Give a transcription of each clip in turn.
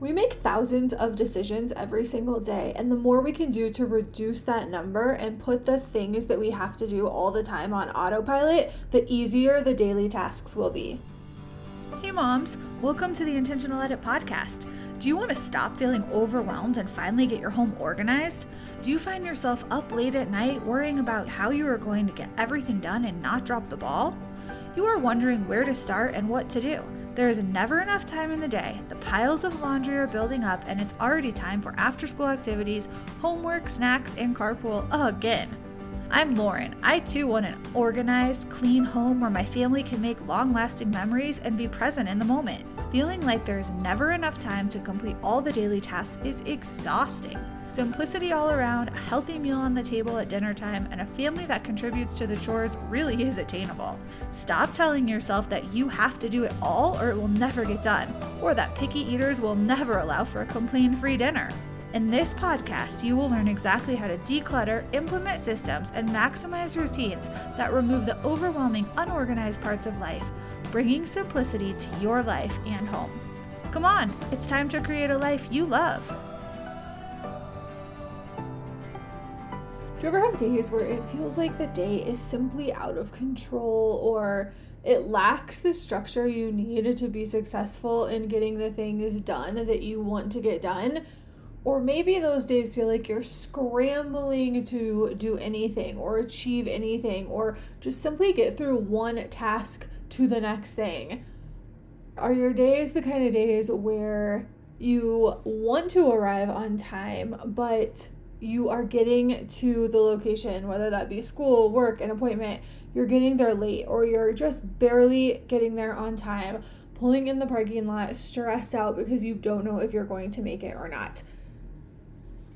We make thousands of decisions every single day, and the more we can do to reduce that number and put the things that we have to do all the time on autopilot, the easier the daily tasks will be. Hey, moms, welcome to the Intentional Edit podcast. Do you want to stop feeling overwhelmed and finally get your home organized? Do you find yourself up late at night worrying about how you are going to get everything done and not drop the ball? You are wondering where to start and what to do. There is never enough time in the day. The piles of laundry are building up, and it's already time for after school activities, homework, snacks, and carpool again. I'm Lauren. I too want an organized, clean home where my family can make long lasting memories and be present in the moment. Feeling like there is never enough time to complete all the daily tasks is exhausting. Simplicity all around, a healthy meal on the table at dinner time, and a family that contributes to the chores really is attainable. Stop telling yourself that you have to do it all or it will never get done, or that picky eaters will never allow for a complaint free dinner. In this podcast, you will learn exactly how to declutter, implement systems, and maximize routines that remove the overwhelming, unorganized parts of life, bringing simplicity to your life and home. Come on, it's time to create a life you love. You ever have days where it feels like the day is simply out of control or it lacks the structure you need to be successful in getting the things done that you want to get done? Or maybe those days feel like you're scrambling to do anything or achieve anything or just simply get through one task to the next thing. Are your days the kind of days where you want to arrive on time, but you are getting to the location, whether that be school, work, an appointment, you're getting there late or you're just barely getting there on time, pulling in the parking lot, stressed out because you don't know if you're going to make it or not.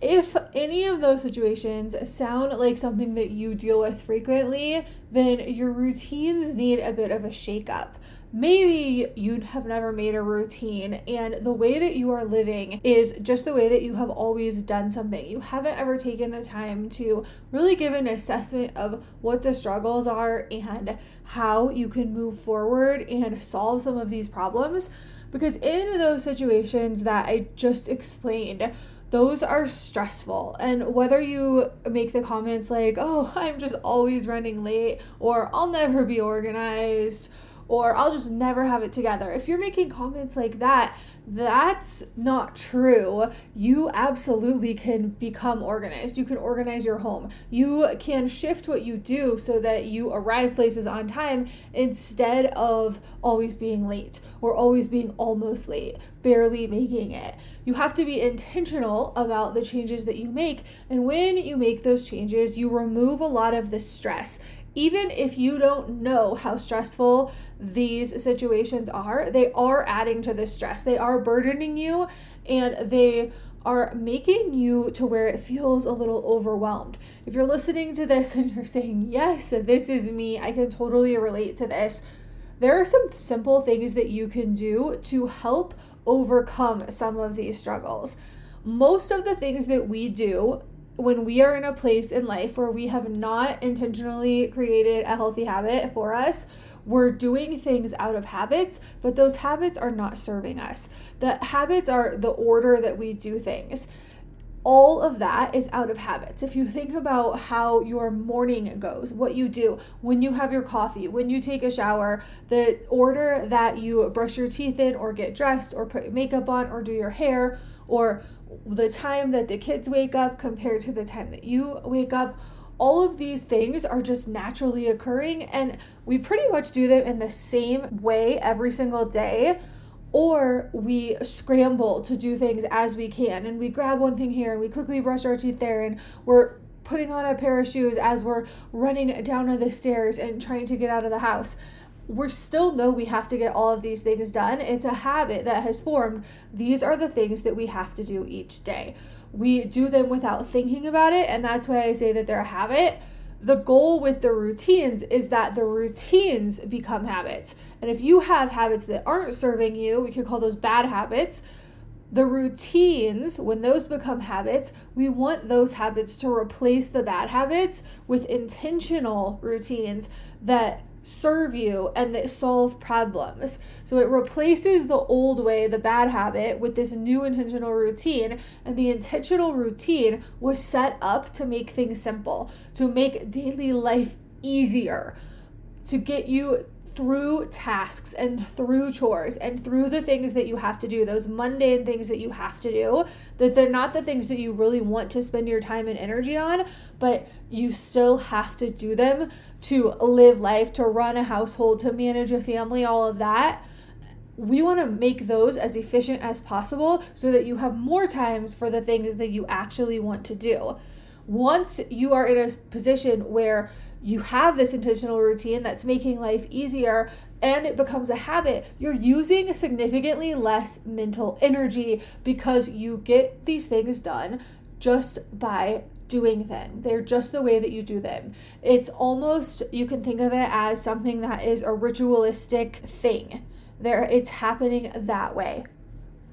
If any of those situations sound like something that you deal with frequently, then your routines need a bit of a shakeup maybe you have never made a routine and the way that you are living is just the way that you have always done something. You haven't ever taken the time to really give an assessment of what the struggles are and how you can move forward and solve some of these problems. Because in those situations that I just explained, those are stressful. And whether you make the comments like, oh, I'm just always running late, or I'll never be organized, or I'll just never have it together. If you're making comments like that, that's not true. You absolutely can become organized. You can organize your home. You can shift what you do so that you arrive places on time instead of always being late or always being almost late, barely making it. You have to be intentional about the changes that you make. And when you make those changes, you remove a lot of the stress even if you don't know how stressful these situations are, they are adding to the stress. They are burdening you and they are making you to where it feels a little overwhelmed. If you're listening to this and you're saying, Yes, this is me, I can totally relate to this, there are some simple things that you can do to help overcome some of these struggles. Most of the things that we do when we are in a place in life where we have not intentionally created a healthy habit for us, we're doing things out of habits, but those habits are not serving us. The habits are the order that we do things. All of that is out of habits. If you think about how your morning goes, what you do when you have your coffee, when you take a shower, the order that you brush your teeth in, or get dressed, or put makeup on, or do your hair, or the time that the kids wake up compared to the time that you wake up all of these things are just naturally occurring and we pretty much do them in the same way every single day or we scramble to do things as we can and we grab one thing here and we quickly brush our teeth there and we're putting on a pair of shoes as we're running down the stairs and trying to get out of the house we still know we have to get all of these things done. It's a habit that has formed. These are the things that we have to do each day. We do them without thinking about it, and that's why I say that they're a habit. The goal with the routines is that the routines become habits. And if you have habits that aren't serving you, we could call those bad habits. The routines, when those become habits, we want those habits to replace the bad habits with intentional routines that serve you and that solve problems. So it replaces the old way, the bad habit, with this new intentional routine. And the intentional routine was set up to make things simple, to make daily life easier, to get you through tasks and through chores and through the things that you have to do, those mundane things that you have to do, that they're not the things that you really want to spend your time and energy on, but you still have to do them to live life, to run a household, to manage a family, all of that. We want to make those as efficient as possible so that you have more times for the things that you actually want to do. Once you are in a position where you have this intentional routine that's making life easier and it becomes a habit, you're using significantly less mental energy because you get these things done just by doing them. They're just the way that you do them. It's almost you can think of it as something that is a ritualistic thing. There it's happening that way.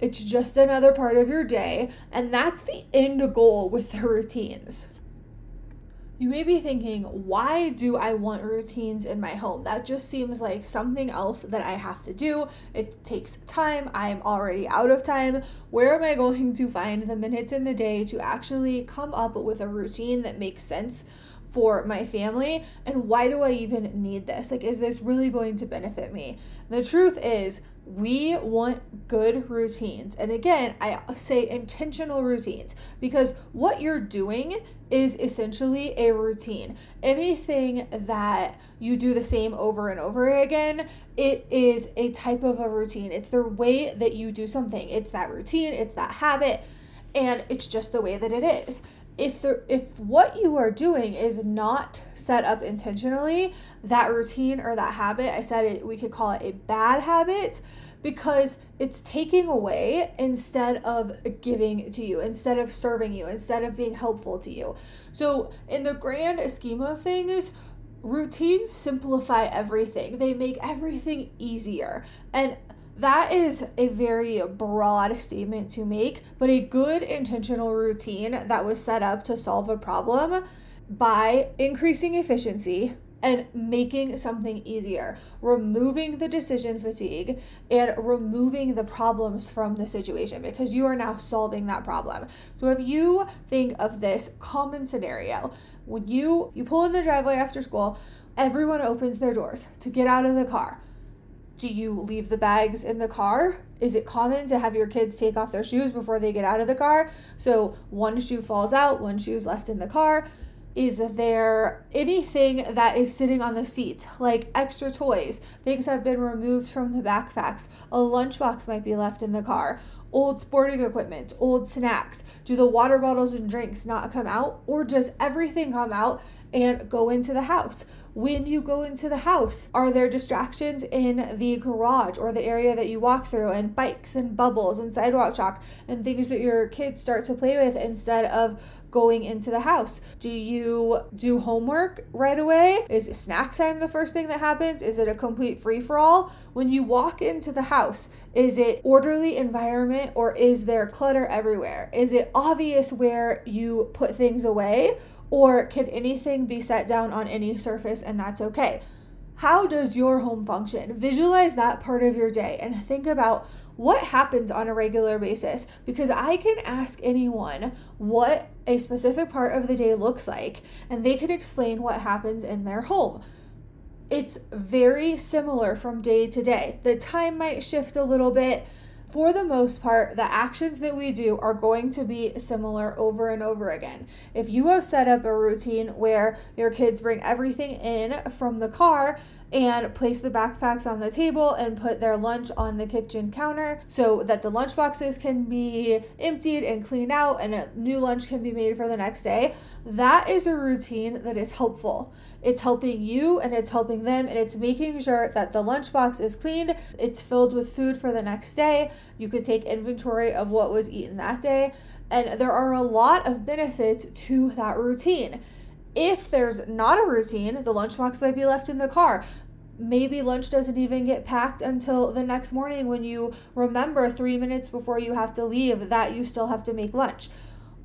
It's just another part of your day, and that's the end goal with the routines. You may be thinking, why do I want routines in my home? That just seems like something else that I have to do. It takes time. I'm already out of time. Where am I going to find the minutes in the day to actually come up with a routine that makes sense for my family? And why do I even need this? Like, is this really going to benefit me? The truth is, we want good routines. And again, I say intentional routines because what you're doing is essentially a routine. Anything that you do the same over and over again, it is a type of a routine. It's the way that you do something, it's that routine, it's that habit, and it's just the way that it is if the if what you are doing is not set up intentionally that routine or that habit i said it we could call it a bad habit because it's taking away instead of giving to you instead of serving you instead of being helpful to you. So in the grand scheme of things routines simplify everything. They make everything easier. And that is a very broad statement to make, but a good intentional routine that was set up to solve a problem by increasing efficiency and making something easier, removing the decision fatigue and removing the problems from the situation because you are now solving that problem. So if you think of this common scenario, when you you pull in the driveway after school, everyone opens their doors to get out of the car do you leave the bags in the car? Is it common to have your kids take off their shoes before they get out of the car? So one shoe falls out, one shoe's left in the car. Is there anything that is sitting on the seat, like extra toys? Things have been removed from the backpacks. A lunchbox might be left in the car. Old sporting equipment, old snacks. Do the water bottles and drinks not come out? Or does everything come out and go into the house? when you go into the house? Are there distractions in the garage or the area that you walk through, and bikes and bubbles and sidewalk chalk and things that your kids start to play with instead of going into the house? Do you do homework right away? Is snack time the first thing that happens? Is it a complete free for all? When you walk into the house, is it orderly environment or is there clutter everywhere? Is it obvious where you put things away? Or can anything be set down on any surface and that's okay? How does your home function? Visualize that part of your day and think about what happens on a regular basis because I can ask anyone what a specific part of the day looks like and they can explain what happens in their home. It's very similar from day to day. The time might shift a little bit, for the most part, the actions that we do are going to be similar over and over again. If you have set up a routine where your kids bring everything in from the car and place the backpacks on the table and put their lunch on the kitchen counter so that the lunch boxes can be emptied and cleaned out and a new lunch can be made for the next day. That is a routine that is helpful. It's helping you and it's helping them and it's making sure that the lunchbox is cleaned, it's filled with food for the next day. You can take inventory of what was eaten that day. And there are a lot of benefits to that routine. If there's not a routine, the lunchbox might be left in the car maybe lunch doesn't even get packed until the next morning when you remember three minutes before you have to leave that you still have to make lunch.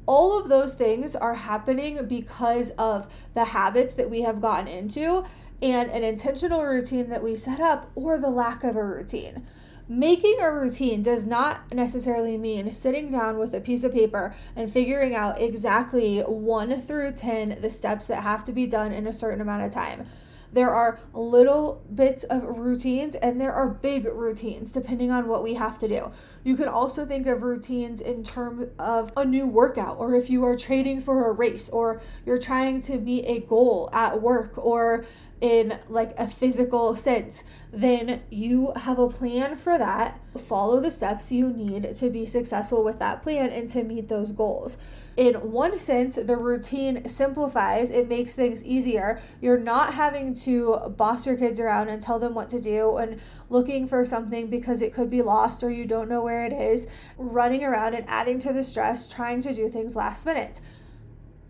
All of those things are happening because of the habits that we have gotten into and an intentional routine that we set up or the lack of a routine. Making a routine does not necessarily mean sitting down with a piece of paper and figuring out exactly 1 through 10 the steps that have to be done in a certain amount of time. There are little bits of routines and there are big routines depending on what we have to do. You can also think of routines in terms of a new workout or if you are training for a race or you're trying to meet a goal at work or in like a physical sense, then you have a plan for that. Follow the steps you need to be successful with that plan and to meet those goals. In one sense, the routine simplifies, it makes things easier. You're not having to boss your kids around and tell them what to do and looking for something because it could be lost or you don't know where it is, running around and adding to the stress, trying to do things last minute.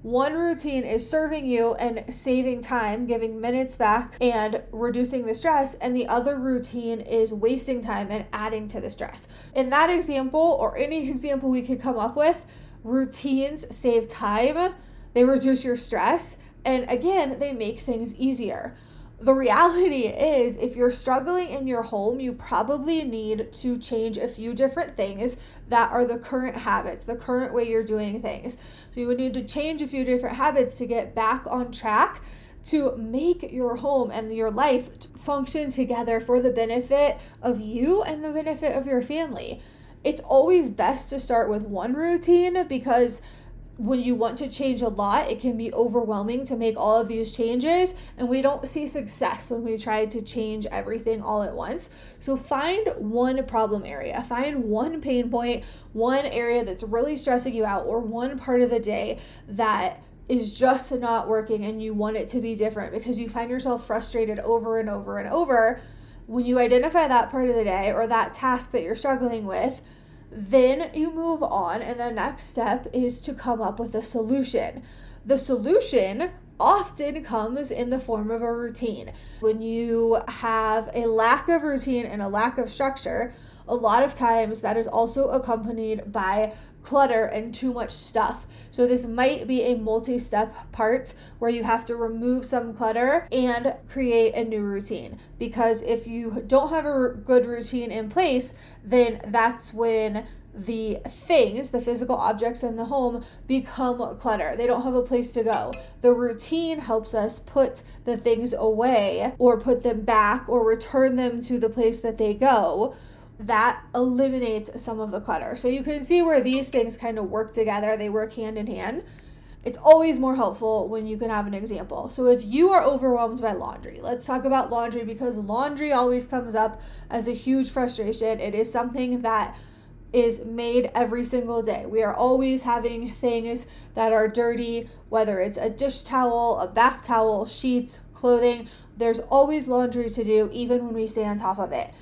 One routine is serving you and saving time, giving minutes back and reducing the stress, and the other routine is wasting time and adding to the stress. In that example, or any example we could come up with, routines save time, they reduce your stress, and again, they make things easier the reality is if you're struggling in your home you probably need to change a few different things that are the current habits the current way you're doing things. So you would need to change a few different habits to get back on track to make your home and your life function together for the benefit of you and the benefit of your family. It's always best to start with one routine because when you want to change a lot, it can be overwhelming to make all of these changes, and we don't see success when we try to change everything all at once. So, find one problem area, find one pain point, one area that's really stressing you out, or one part of the day that is just not working and you want it to be different because you find yourself frustrated over and over and over. When you identify that part of the day or that task that you're struggling with, then you move on, and the next step is to come up with a solution. The solution often comes in the form of a routine. When you have a lack of routine and a lack of structure, a lot of times that is also accompanied by clutter and too much stuff. So, this might be a multi step part where you have to remove some clutter and create a new routine. Because if you don't have a good routine in place, then that's when the things, the physical objects in the home, become clutter. They don't have a place to go. The routine helps us put the things away or put them back or return them to the place that they go that eliminates some of the clutter. So you can see where these things kind of work together, they work hand in hand. It's always more helpful when you can have an example. So if you are overwhelmed by laundry, let's talk about laundry because laundry always comes up as a huge frustration. It is something that is made every single day. We are always having things that are dirty, whether it's a dish towel, a bath towel, sheets, clothing. There's always laundry to do, even when we stay on top of it.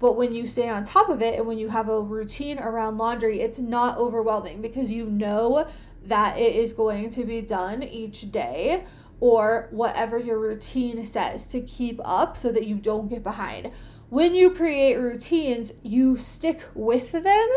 But when you stay on top of it and when you have a routine around laundry, it's not overwhelming because you know that it is going to be done each day or whatever your routine says to keep up so that you don't get behind. When you create routines, you stick with them.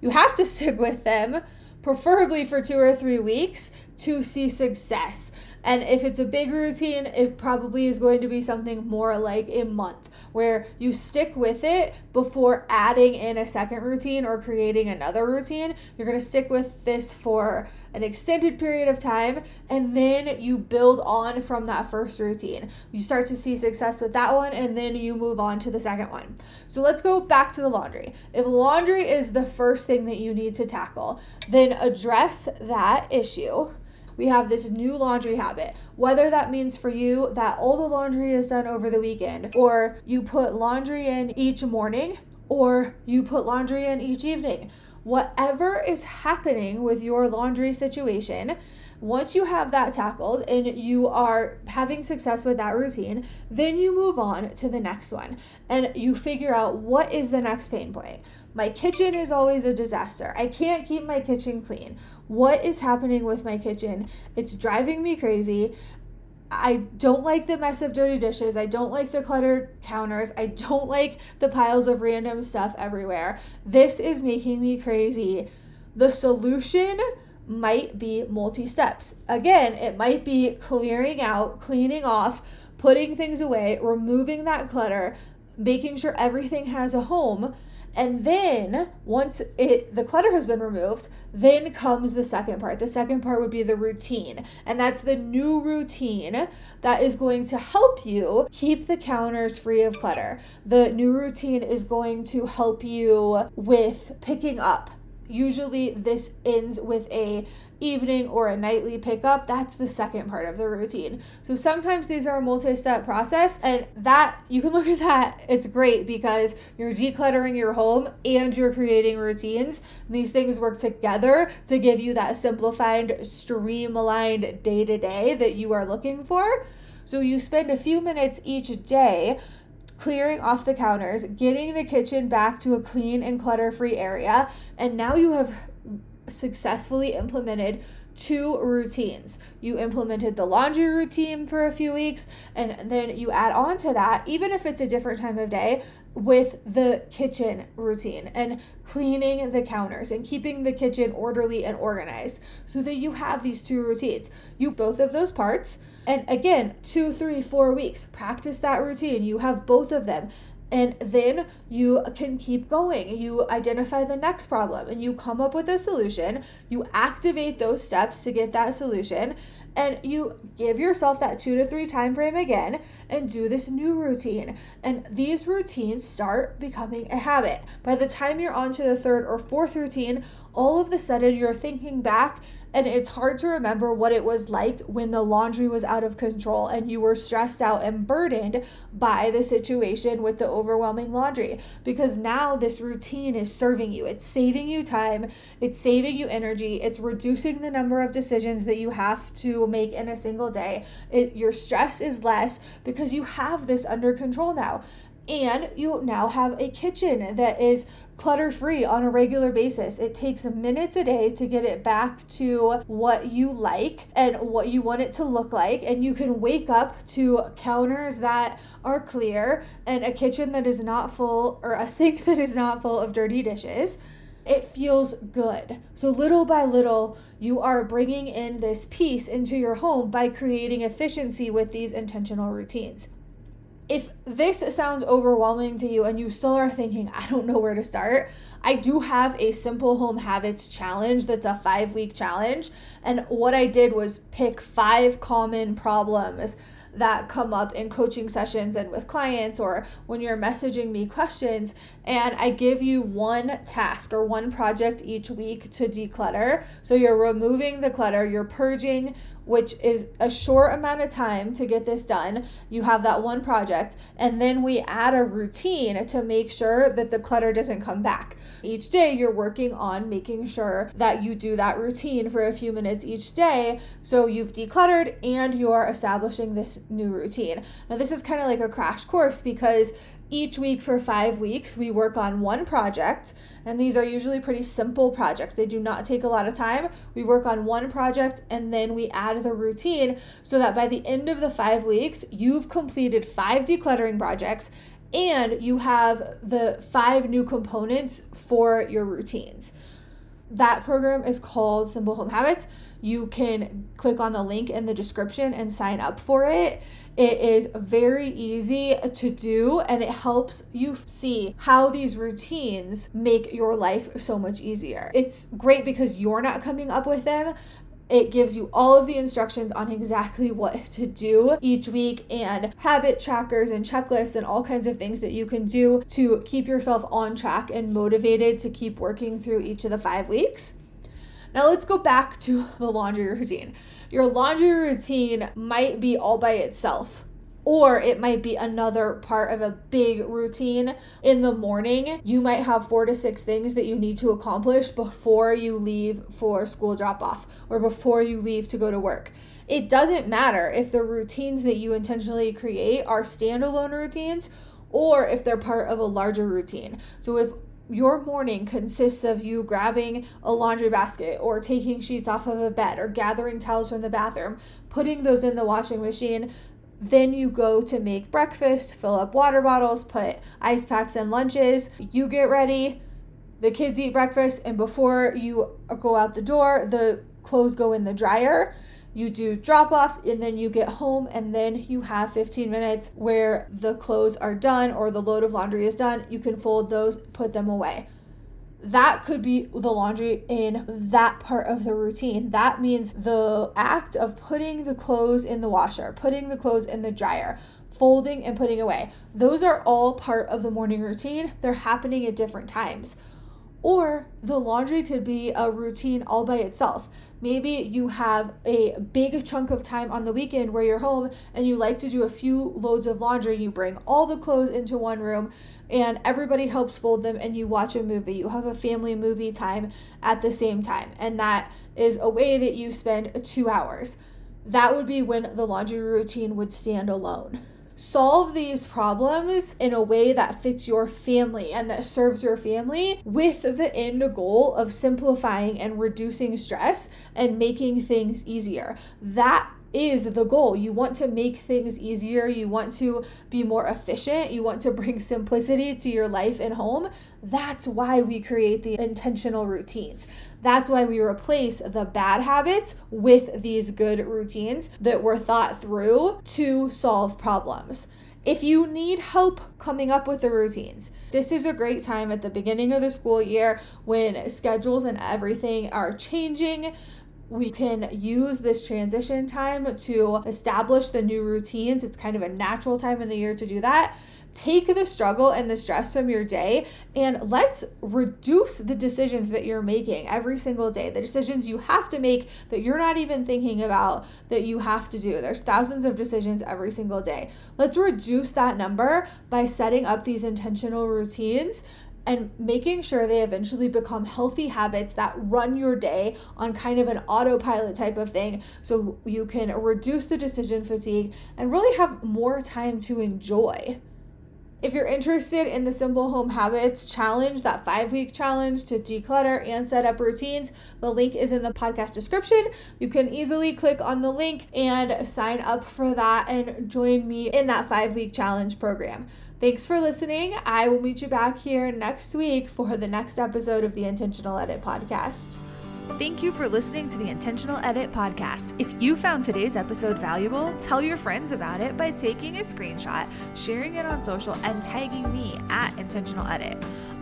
You have to stick with them, preferably for two or three weeks, to see success. And if it's a big routine, it probably is going to be something more like a month where you stick with it before adding in a second routine or creating another routine. You're going to stick with this for an extended period of time and then you build on from that first routine. You start to see success with that one and then you move on to the second one. So let's go back to the laundry. If laundry is the first thing that you need to tackle, then address that issue we have this new laundry habit. Whether that means for you that all the laundry is done over the weekend, or you put laundry in each morning, or you put laundry in each evening. Whatever is happening with your laundry situation, once you have that tackled and you are having success with that routine, then you move on to the next one and you figure out what is the next pain point. My kitchen is always a disaster. I can't keep my kitchen clean. What is happening with my kitchen? It's driving me crazy. I don't like the mess of dirty dishes. I don't like the cluttered counters. I don't like the piles of random stuff everywhere. This is making me crazy. The solution might be multi steps. Again, it might be clearing out, cleaning off, putting things away, removing that clutter, making sure everything has a home. And then once it the clutter has been removed, then comes the second part. The second part would be the routine. And that's the new routine that is going to help you keep the counters free of clutter. The new routine is going to help you with picking up usually this ends with a evening or a nightly pickup that's the second part of the routine. So sometimes these are a multi-step process and that you can look at that it's great because you're decluttering your home and you're creating routines. These things work together to give you that simplified streamlined day to day that you are looking for. So you spend a few minutes each day clearing off the counters, getting the kitchen back to a clean and clutter free area, and now you have successfully implemented two routines. You implemented the laundry routine for a few weeks, and then you add on to that, even if it's a different time of day, with the kitchen routine and cleaning the counters and keeping the kitchen orderly and organized so that you have these two routines. You both of those parts. And again, two, three, four weeks, practice that routine. You have both of them. And then you can keep going. You identify the next problem and you come up with a solution. You activate those steps to get that solution and you give yourself that two to three time frame again and do this new routine and these routines start becoming a habit by the time you're on to the third or fourth routine all of the sudden you're thinking back and it's hard to remember what it was like when the laundry was out of control and you were stressed out and burdened by the situation with the overwhelming laundry because now this routine is serving you it's saving you time it's saving you energy it's reducing the number of decisions that you have to make in a single day. It, your stress is less because you have this under control now. And you now have a kitchen that is clutter free on a regular basis. It takes minutes a day to get it back to what you like and what you want it to look like. And you can wake up to counters that are clear and a kitchen that is not full or a sink that is not full of dirty dishes it feels good. So, little by little, you are bringing in this peace into your home by creating efficiency with these intentional routines. If this sounds overwhelming to you and you still are thinking, I don't know where to start, I do have a simple home habits challenge that's a five week challenge. And what I did was pick five common problems that come up in coaching sessions and with clients or when you're messaging me questions. And I give you one task or one project each week to declutter. So you're removing the clutter, you're purging which is a short amount of time to get this done. You have that one project, and then we add a routine to make sure that the clutter doesn't come back. Each day, you're working on making sure that you do that routine for a few minutes each day. So you've decluttered and you're establishing this new routine. Now, this is kind of like a crash course because each week for five weeks, we work on one project, and these are usually pretty simple projects. They do not take a lot of time. We work on one project and then we add the routine so that by the end of the five weeks, you've completed five decluttering projects and you have the five new components for your routines. That program is called Simple Home Habits. You can click on the link in the description and sign up for it. It is very easy to do and it helps you see how these routines make your life so much easier. It's great because you're not coming up with them, it gives you all of the instructions on exactly what to do each week and habit trackers and checklists and all kinds of things that you can do to keep yourself on track and motivated to keep working through each of the five weeks. Now let's go back to the laundry routine. Your laundry routine might be all by itself or it might be another part of a big routine in the morning. You might have four to six things that you need to accomplish before you leave for school drop off or before you leave to go to work. It doesn't matter if the routines that you intentionally create are standalone routines or if they're part of a larger routine. So if your morning consists of you grabbing a laundry basket or taking sheets off of a bed or gathering towels from the bathroom, putting those in the washing machine, then you go to make breakfast, fill up water bottles, put ice packs and lunches. You get ready, the kids eat breakfast, and before you go out the door, the clothes go in the dryer. You do drop off and then you get home and then you have 15 minutes where the clothes are done or the load of laundry is done. You can fold those, put them away. That could be the laundry in that part of the routine. That means the act of putting the clothes in the washer, putting the clothes in the dryer, folding and putting away. Those are all part of the morning routine. They're happening at different times. Or the laundry could be a routine all by itself. Maybe you have a big chunk of time on the weekend where you're home and you like to do a few loads of laundry. You bring all the clothes into one room and everybody helps fold them and you watch a movie. You have a family movie time at the same time. And that is a way that you spend two hours. That would be when the laundry routine would stand alone solve these problems in a way that fits your family and that serves your family with the end goal of simplifying and reducing stress and making things easier. That is the goal. You want to make things easier. You want to be more efficient. You want to bring simplicity to your life and home. That's why we create the intentional routines. That's why we replace the bad habits with these good routines that were thought through to solve problems. If you need help coming up with the routines, this is a great time at the beginning of the school year when schedules and everything are changing we can use this transition time to establish the new routines. It's kind of a natural time in the year to do that. Take the struggle and the stress from your day and let's reduce the decisions that you're making every single day. The decisions you have to make that you're not even thinking about that you have to do. There's thousands of decisions every single day. Let's reduce that number by setting up these intentional routines and making sure they eventually become healthy habits that run your day on kind of an autopilot type of thing so you can reduce the decision fatigue and really have more time to enjoy. If you're interested in the Simple Home Habits Challenge, that five week challenge to declutter and set up routines, the link is in the podcast description. You can easily click on the link and sign up for that and join me in that five week challenge program. Thanks for listening. I will meet you back here next week for the next episode of the Intentional Edit Podcast. Thank you for listening to the Intentional Edit podcast. If you found today's episode valuable, tell your friends about it by taking a screenshot, sharing it on social, and tagging me at Intentional Edit.